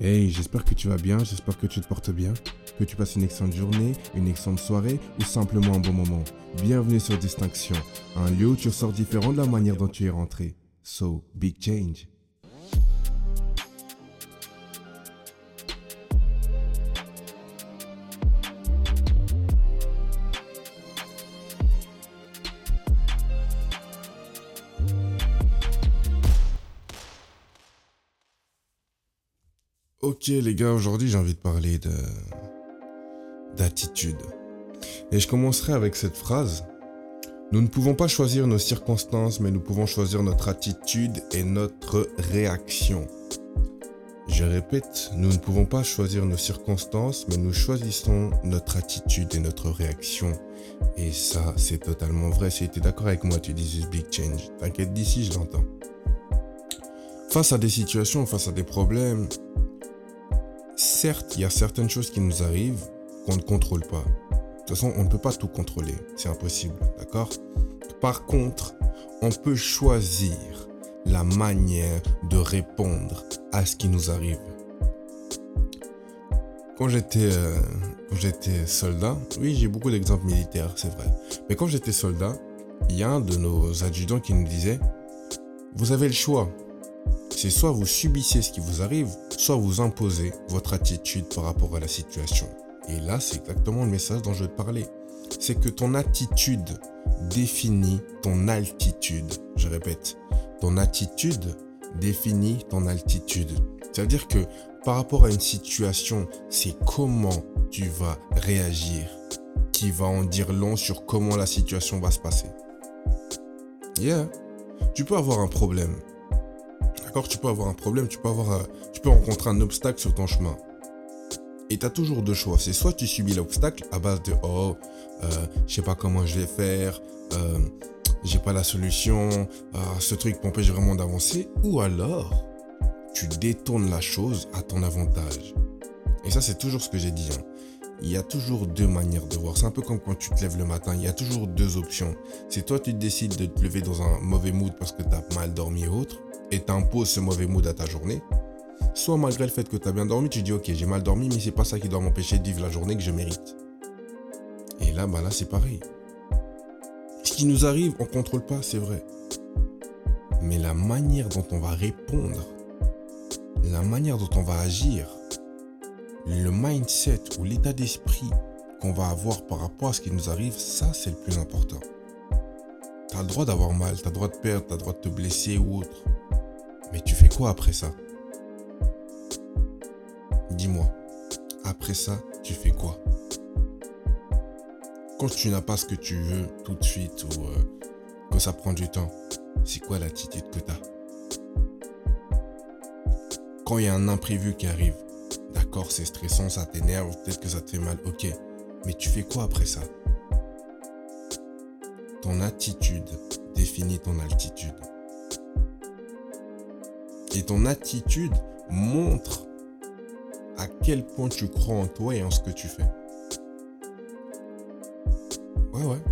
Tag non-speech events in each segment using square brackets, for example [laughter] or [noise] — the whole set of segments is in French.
Hey, j'espère que tu vas bien, j'espère que tu te portes bien, que tu passes une excellente journée, une excellente soirée ou simplement un bon moment. Bienvenue sur Distinction, un lieu où tu ressors différent de la manière dont tu es rentré. So, big change. Ok les gars, aujourd'hui j'ai envie de parler de d'attitude. Et je commencerai avec cette phrase. Nous ne pouvons pas choisir nos circonstances, mais nous pouvons choisir notre attitude et notre réaction. Je répète, nous ne pouvons pas choisir nos circonstances, mais nous choisissons notre attitude et notre réaction. Et ça, c'est totalement vrai. Si tu es d'accord avec moi, tu dis big change. T'inquiète, d'ici, je l'entends. Face à des situations, face à des problèmes, certes, il y a certaines choses qui nous arrivent qu'on ne contrôle pas. De toute façon, on ne peut pas tout contrôler. C'est impossible, d'accord? Par contre, on peut choisir la manière de répondre à ce qui nous arrive. Quand j'étais euh, j'étais soldat, oui, j'ai beaucoup d'exemples militaires, c'est vrai. Mais quand j'étais soldat, il y a un de nos adjudants qui nous disait Vous avez le choix. C'est soit vous subissez ce qui vous arrive, soit vous imposez votre attitude par rapport à la situation. Et là, c'est exactement le message dont je veux te parler. C'est que ton attitude définit ton altitude. Je répète, ton attitude définit ton altitude. C'est-à-dire que par rapport à une situation, c'est comment tu vas réagir qui va en dire long sur comment la situation va se passer. Yeah. Tu peux avoir un problème. D'accord Tu peux avoir un problème, tu peux, avoir, tu peux rencontrer un obstacle sur ton chemin. Et tu as toujours deux choix. C'est soit tu subis l'obstacle à base de oh, euh, je sais pas comment je vais faire, euh, j'ai pas la solution, euh, ce truc m'empêche vraiment d'avancer, ou alors tu détournes la chose à ton avantage. Et ça, c'est toujours ce que j'ai dit. Hein. Il y a toujours deux manières de voir. C'est un peu comme quand tu te lèves le matin. Il y a toujours deux options. Si toi, tu décides de te lever dans un mauvais mood parce que tu as mal dormi ou autre, et t'imposes ce mauvais mood à ta journée, soit malgré le fait que tu as bien dormi, tu dis ok, j'ai mal dormi, mais c'est pas ça qui doit m'empêcher de vivre la journée que je mérite. Et là, bah là, c'est pareil. Ce qui nous arrive, on contrôle pas, c'est vrai. Mais la manière dont on va répondre, la manière dont on va agir, le mindset ou l'état d'esprit qu'on va avoir par rapport à ce qui nous arrive, ça, c'est le plus important. Tu as le droit d'avoir mal, tu as le droit de perdre, tu as le droit de te blesser ou autre. Mais tu fais quoi après ça? Dis-moi, après ça, tu fais quoi? Quand tu n'as pas ce que tu veux tout de suite ou euh, que ça prend du temps, c'est quoi l'attitude que tu as Quand il y a un imprévu qui arrive, d'accord, c'est stressant, ça t'énerve, peut-être que ça te fait mal, ok. Mais tu fais quoi après ça? Ton attitude définit ton altitude. Et ton attitude montre à quel point tu crois en toi et en ce que tu fais. Ouais, ouais.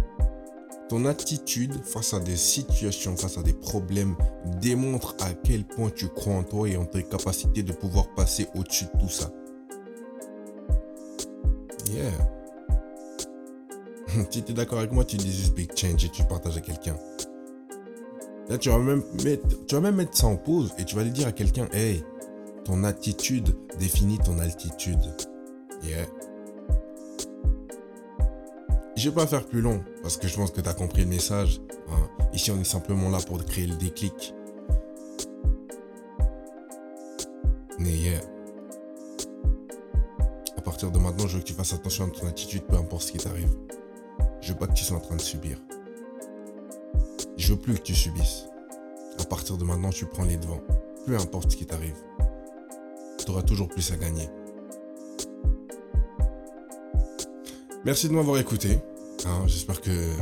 Ton attitude face à des situations, face à des problèmes, démontre à quel point tu crois en toi et en tes capacités de pouvoir passer au-dessus de tout ça. Yeah. [laughs] si tu es d'accord avec moi, tu dis juste big change et tu partages à quelqu'un. Là, tu vas, même mettre, tu vas même mettre ça en pause et tu vas lui dire à quelqu'un, hey, ton attitude définit ton altitude. Yeah. Je vais pas faire plus long parce que je pense que tu as compris le message. Hein. Ici, on est simplement là pour créer le déclic. Mais yeah. À partir de maintenant, je veux que tu fasses attention à ton attitude, peu importe ce qui t'arrive. Je veux pas que tu sois en train de subir. Je veux plus que tu subisses. À partir de maintenant, tu prends les devants. Peu importe ce qui t'arrive tu auras toujours plus à gagner. Merci de m'avoir écouté. Hein, j'espère que euh,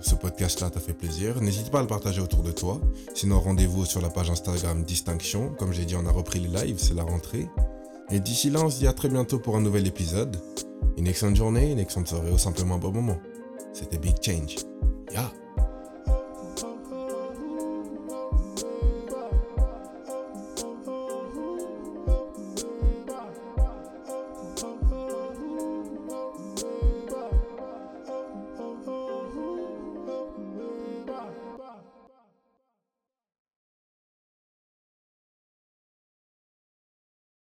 ce podcast-là t'a fait plaisir. N'hésite pas à le partager autour de toi. Sinon, rendez-vous sur la page Instagram Distinction. Comme j'ai dit, on a repris les lives, c'est la rentrée. Et d'ici là, on se dit à très bientôt pour un nouvel épisode. Une excellente journée, une excellente soirée ou simplement un bon moment. C'était Big Change. Ya